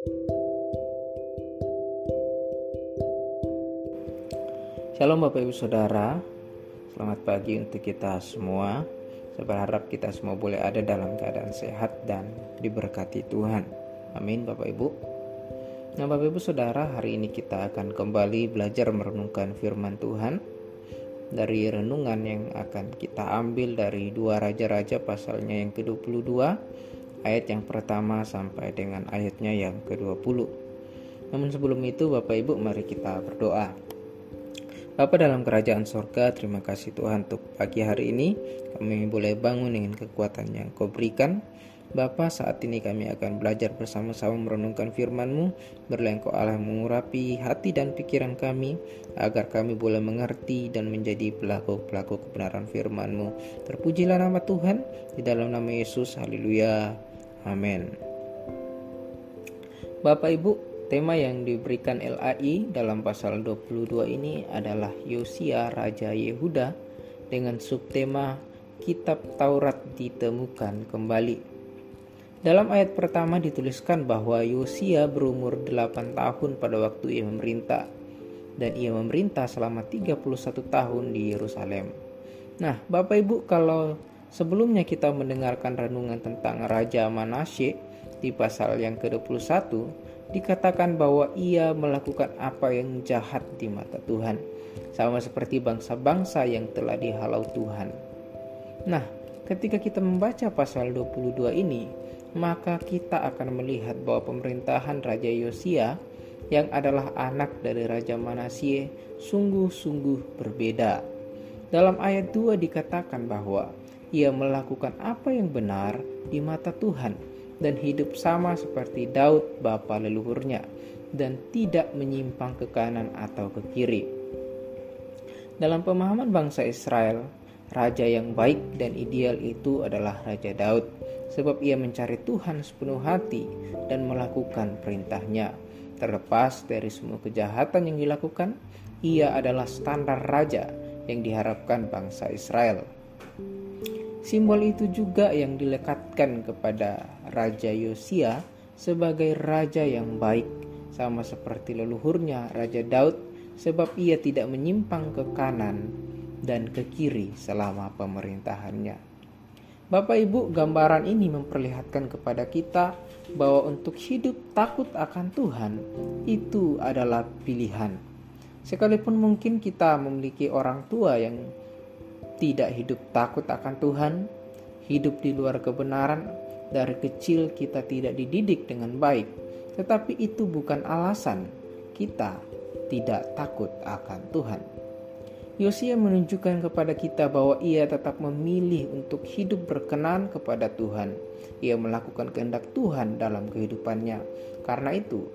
Shalom Bapak Ibu Saudara. Selamat pagi untuk kita semua. Saya berharap kita semua boleh ada dalam keadaan sehat dan diberkati Tuhan. Amin Bapak Ibu. Nah Bapak Ibu Saudara hari ini kita akan kembali belajar merenungkan firman Tuhan. Dari renungan yang akan kita ambil dari dua Raja-Raja pasalnya yang ke-22 Ayat yang pertama sampai dengan ayatnya yang ke-20 Namun sebelum itu Bapak Ibu mari kita berdoa Bapa dalam kerajaan sorga, terima kasih Tuhan untuk pagi hari ini. Kami boleh bangun dengan kekuatan yang kau berikan. Bapa, saat ini kami akan belajar bersama-sama merenungkan firman-Mu. Berlengkok Allah mengurapi hati dan pikiran kami, agar kami boleh mengerti dan menjadi pelaku-pelaku kebenaran firman-Mu. Terpujilah nama Tuhan, di dalam nama Yesus, haleluya, amin. Bapak Ibu, Tema yang diberikan LAI dalam pasal 22 ini adalah Yosia Raja Yehuda dengan subtema Kitab Taurat ditemukan kembali. Dalam ayat pertama dituliskan bahwa Yosia berumur 8 tahun pada waktu ia memerintah dan ia memerintah selama 31 tahun di Yerusalem. Nah, Bapak Ibu kalau sebelumnya kita mendengarkan renungan tentang Raja Manasye di pasal yang ke-21 dikatakan bahwa ia melakukan apa yang jahat di mata Tuhan, sama seperti bangsa-bangsa yang telah dihalau Tuhan. Nah, ketika kita membaca pasal 22 ini, maka kita akan melihat bahwa pemerintahan Raja Yosia yang adalah anak dari Raja Manasye sungguh-sungguh berbeda. Dalam ayat 2 dikatakan bahwa ia melakukan apa yang benar di mata Tuhan dan hidup sama seperti Daud bapa leluhurnya dan tidak menyimpang ke kanan atau ke kiri. Dalam pemahaman bangsa Israel, raja yang baik dan ideal itu adalah Raja Daud sebab ia mencari Tuhan sepenuh hati dan melakukan perintahnya. Terlepas dari semua kejahatan yang dilakukan, ia adalah standar raja yang diharapkan bangsa Israel. Simbol itu juga yang dilekatkan kepada Raja Yosia sebagai raja yang baik, sama seperti leluhurnya Raja Daud, sebab ia tidak menyimpang ke kanan dan ke kiri selama pemerintahannya. Bapak Ibu, gambaran ini memperlihatkan kepada kita bahwa untuk hidup takut akan Tuhan itu adalah pilihan. Sekalipun mungkin kita memiliki orang tua yang tidak hidup takut akan Tuhan, hidup di luar kebenaran, dari kecil kita tidak dididik dengan baik, tetapi itu bukan alasan kita tidak takut akan Tuhan. Yosia menunjukkan kepada kita bahwa ia tetap memilih untuk hidup berkenan kepada Tuhan. Ia melakukan kehendak Tuhan dalam kehidupannya. Karena itu,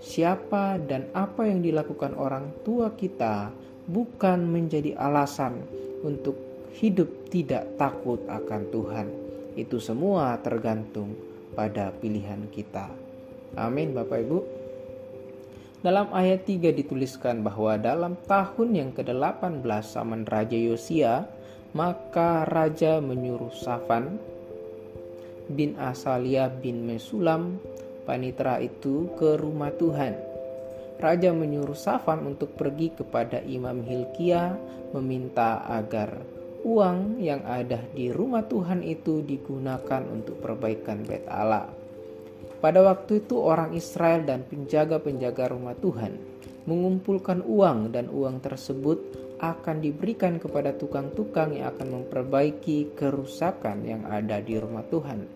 siapa dan apa yang dilakukan orang tua kita bukan menjadi alasan untuk hidup tidak takut akan Tuhan. Itu semua tergantung pada pilihan kita. Amin Bapak Ibu. Dalam ayat 3 dituliskan bahwa dalam tahun yang ke-18 zaman Raja Yosia, maka Raja menyuruh Safan bin Asalia bin Mesulam panitra itu ke rumah Tuhan Raja menyuruh Safan untuk pergi kepada Imam Hilkia meminta agar uang yang ada di rumah Tuhan itu digunakan untuk perbaikan bait Allah. Pada waktu itu orang Israel dan penjaga-penjaga rumah Tuhan mengumpulkan uang dan uang tersebut akan diberikan kepada tukang-tukang yang akan memperbaiki kerusakan yang ada di rumah Tuhan.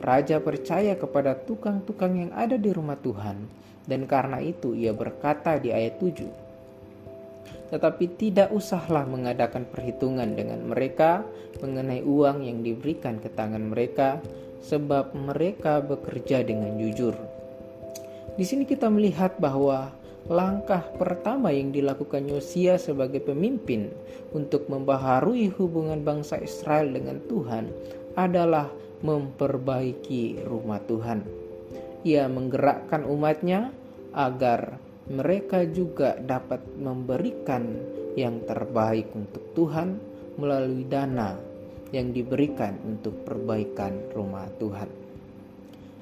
Raja percaya kepada tukang-tukang yang ada di rumah Tuhan dan karena itu ia berkata di ayat 7, Tetapi tidak usahlah mengadakan perhitungan dengan mereka mengenai uang yang diberikan ke tangan mereka, sebab mereka bekerja dengan jujur. Di sini kita melihat bahwa langkah pertama yang dilakukan Yosia sebagai pemimpin untuk membaharui hubungan bangsa Israel dengan Tuhan adalah memperbaiki rumah Tuhan ia menggerakkan umatnya agar mereka juga dapat memberikan yang terbaik untuk Tuhan melalui dana yang diberikan untuk perbaikan rumah Tuhan.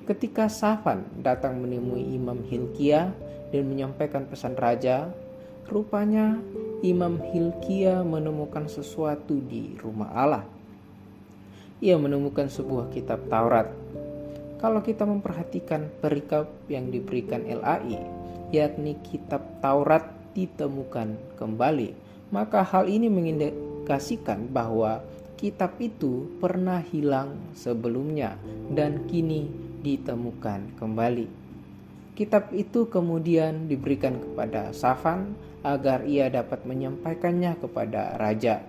Ketika Safan datang menemui Imam Hilkia dan menyampaikan pesan raja, rupanya Imam Hilkia menemukan sesuatu di rumah Allah. Ia menemukan sebuah kitab Taurat. Kalau kita memperhatikan perikop yang diberikan LAI, yakni kitab Taurat ditemukan kembali, maka hal ini mengindikasikan bahwa kitab itu pernah hilang sebelumnya dan kini ditemukan kembali. Kitab itu kemudian diberikan kepada Safan agar ia dapat menyampaikannya kepada raja.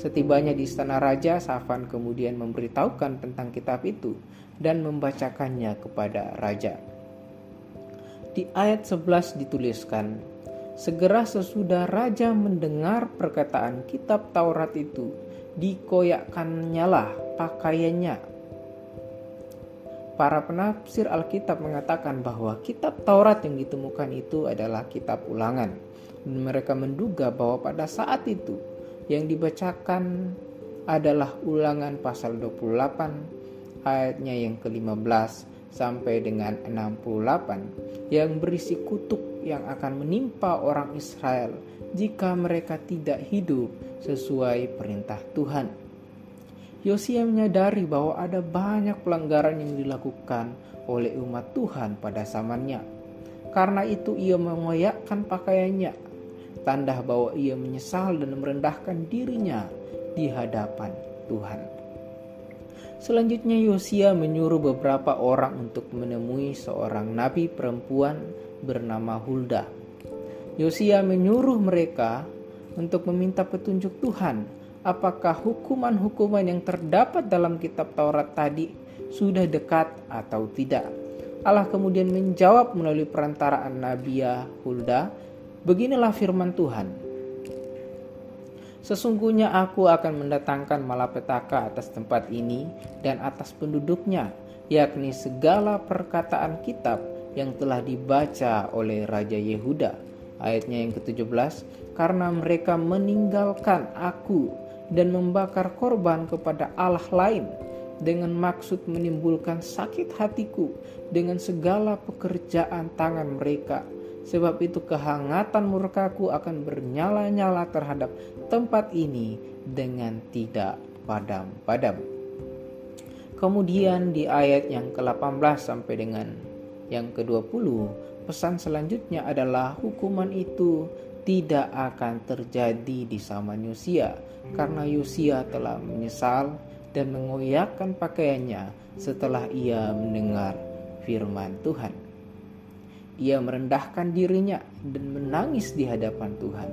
Setibanya di istana raja, Safan kemudian memberitahukan tentang kitab itu dan membacakannya kepada raja. Di ayat 11 dituliskan, Segera sesudah raja mendengar perkataan kitab Taurat itu, dikoyakkannya lah pakaiannya. Para penafsir Alkitab mengatakan bahwa kitab Taurat yang ditemukan itu adalah kitab ulangan. Dan mereka menduga bahwa pada saat itu yang dibacakan adalah ulangan pasal 28 ayatnya yang ke-15 sampai dengan 68 yang berisi kutuk yang akan menimpa orang Israel jika mereka tidak hidup sesuai perintah Tuhan. Yosia menyadari bahwa ada banyak pelanggaran yang dilakukan oleh umat Tuhan pada zamannya. Karena itu ia mengoyakkan pakaiannya, tanda bahwa ia menyesal dan merendahkan dirinya di hadapan Tuhan. Selanjutnya Yosia menyuruh beberapa orang untuk menemui seorang nabi perempuan bernama Hulda. Yosia menyuruh mereka untuk meminta petunjuk Tuhan apakah hukuman-hukuman yang terdapat dalam kitab Taurat tadi sudah dekat atau tidak. Allah kemudian menjawab melalui perantaraan Nabiya Hulda, beginilah firman Tuhan. Sesungguhnya aku akan mendatangkan malapetaka atas tempat ini dan atas penduduknya, yakni segala perkataan kitab yang telah dibaca oleh Raja Yehuda. Ayatnya yang ke-17 karena mereka meninggalkan aku dan membakar korban kepada Allah lain dengan maksud menimbulkan sakit hatiku dengan segala pekerjaan tangan mereka sebab itu kehangatan murkaku akan bernyala-nyala terhadap tempat ini dengan tidak padam-padam kemudian di ayat yang ke-18 sampai dengan yang ke-20 Pesan selanjutnya adalah hukuman itu tidak akan terjadi di zaman Yosia karena Yosia telah menyesal dan mengoyakkan pakaiannya setelah ia mendengar firman Tuhan. Ia merendahkan dirinya dan menangis di hadapan Tuhan.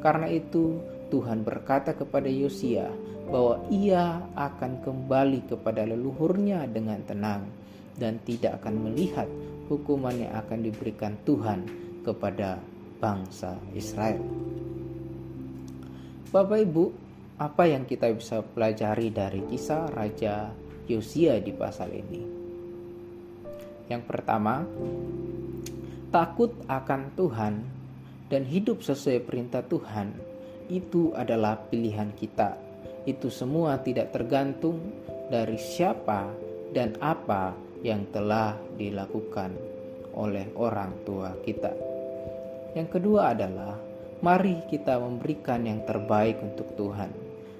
Karena itu Tuhan berkata kepada Yosia bahwa ia akan kembali kepada leluhurnya dengan tenang dan tidak akan melihat hukuman yang akan diberikan Tuhan kepada bangsa Israel. Bapak Ibu, apa yang kita bisa pelajari dari kisah Raja Yosia di pasal ini? Yang pertama, takut akan Tuhan dan hidup sesuai perintah Tuhan itu adalah pilihan kita. Itu semua tidak tergantung dari siapa dan apa yang telah dilakukan oleh orang tua kita. Yang kedua adalah mari kita memberikan yang terbaik untuk Tuhan.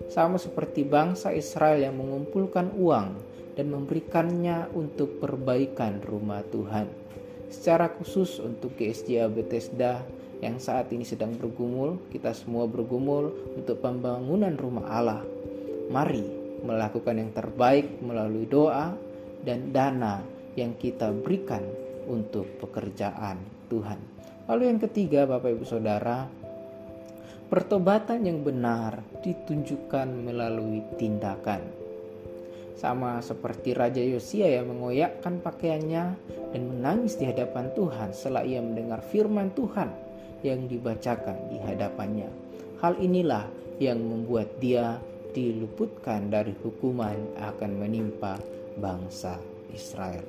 Sama seperti bangsa Israel yang mengumpulkan uang dan memberikannya untuk perbaikan rumah Tuhan. Secara khusus untuk GSJA Bethesda yang saat ini sedang bergumul, kita semua bergumul untuk pembangunan rumah Allah. Mari melakukan yang terbaik melalui doa, dan dana yang kita berikan untuk pekerjaan Tuhan. Lalu yang ketiga Bapak Ibu Saudara, pertobatan yang benar ditunjukkan melalui tindakan. Sama seperti Raja Yosia yang mengoyakkan pakaiannya dan menangis di hadapan Tuhan setelah ia mendengar firman Tuhan yang dibacakan di hadapannya. Hal inilah yang membuat dia diluputkan dari hukuman akan menimpa bangsa Israel.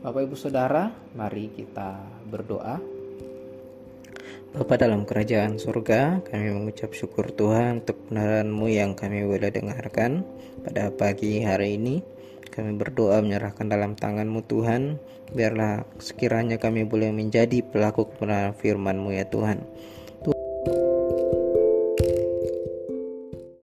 Bapak Ibu Saudara, mari kita berdoa. Bapa dalam kerajaan surga, kami mengucap syukur Tuhan untuk kebenaran-Mu yang kami boleh dengarkan pada pagi hari ini. Kami berdoa menyerahkan dalam tangan-Mu Tuhan, biarlah sekiranya kami boleh menjadi pelaku kebenaran firman-Mu ya Tuhan.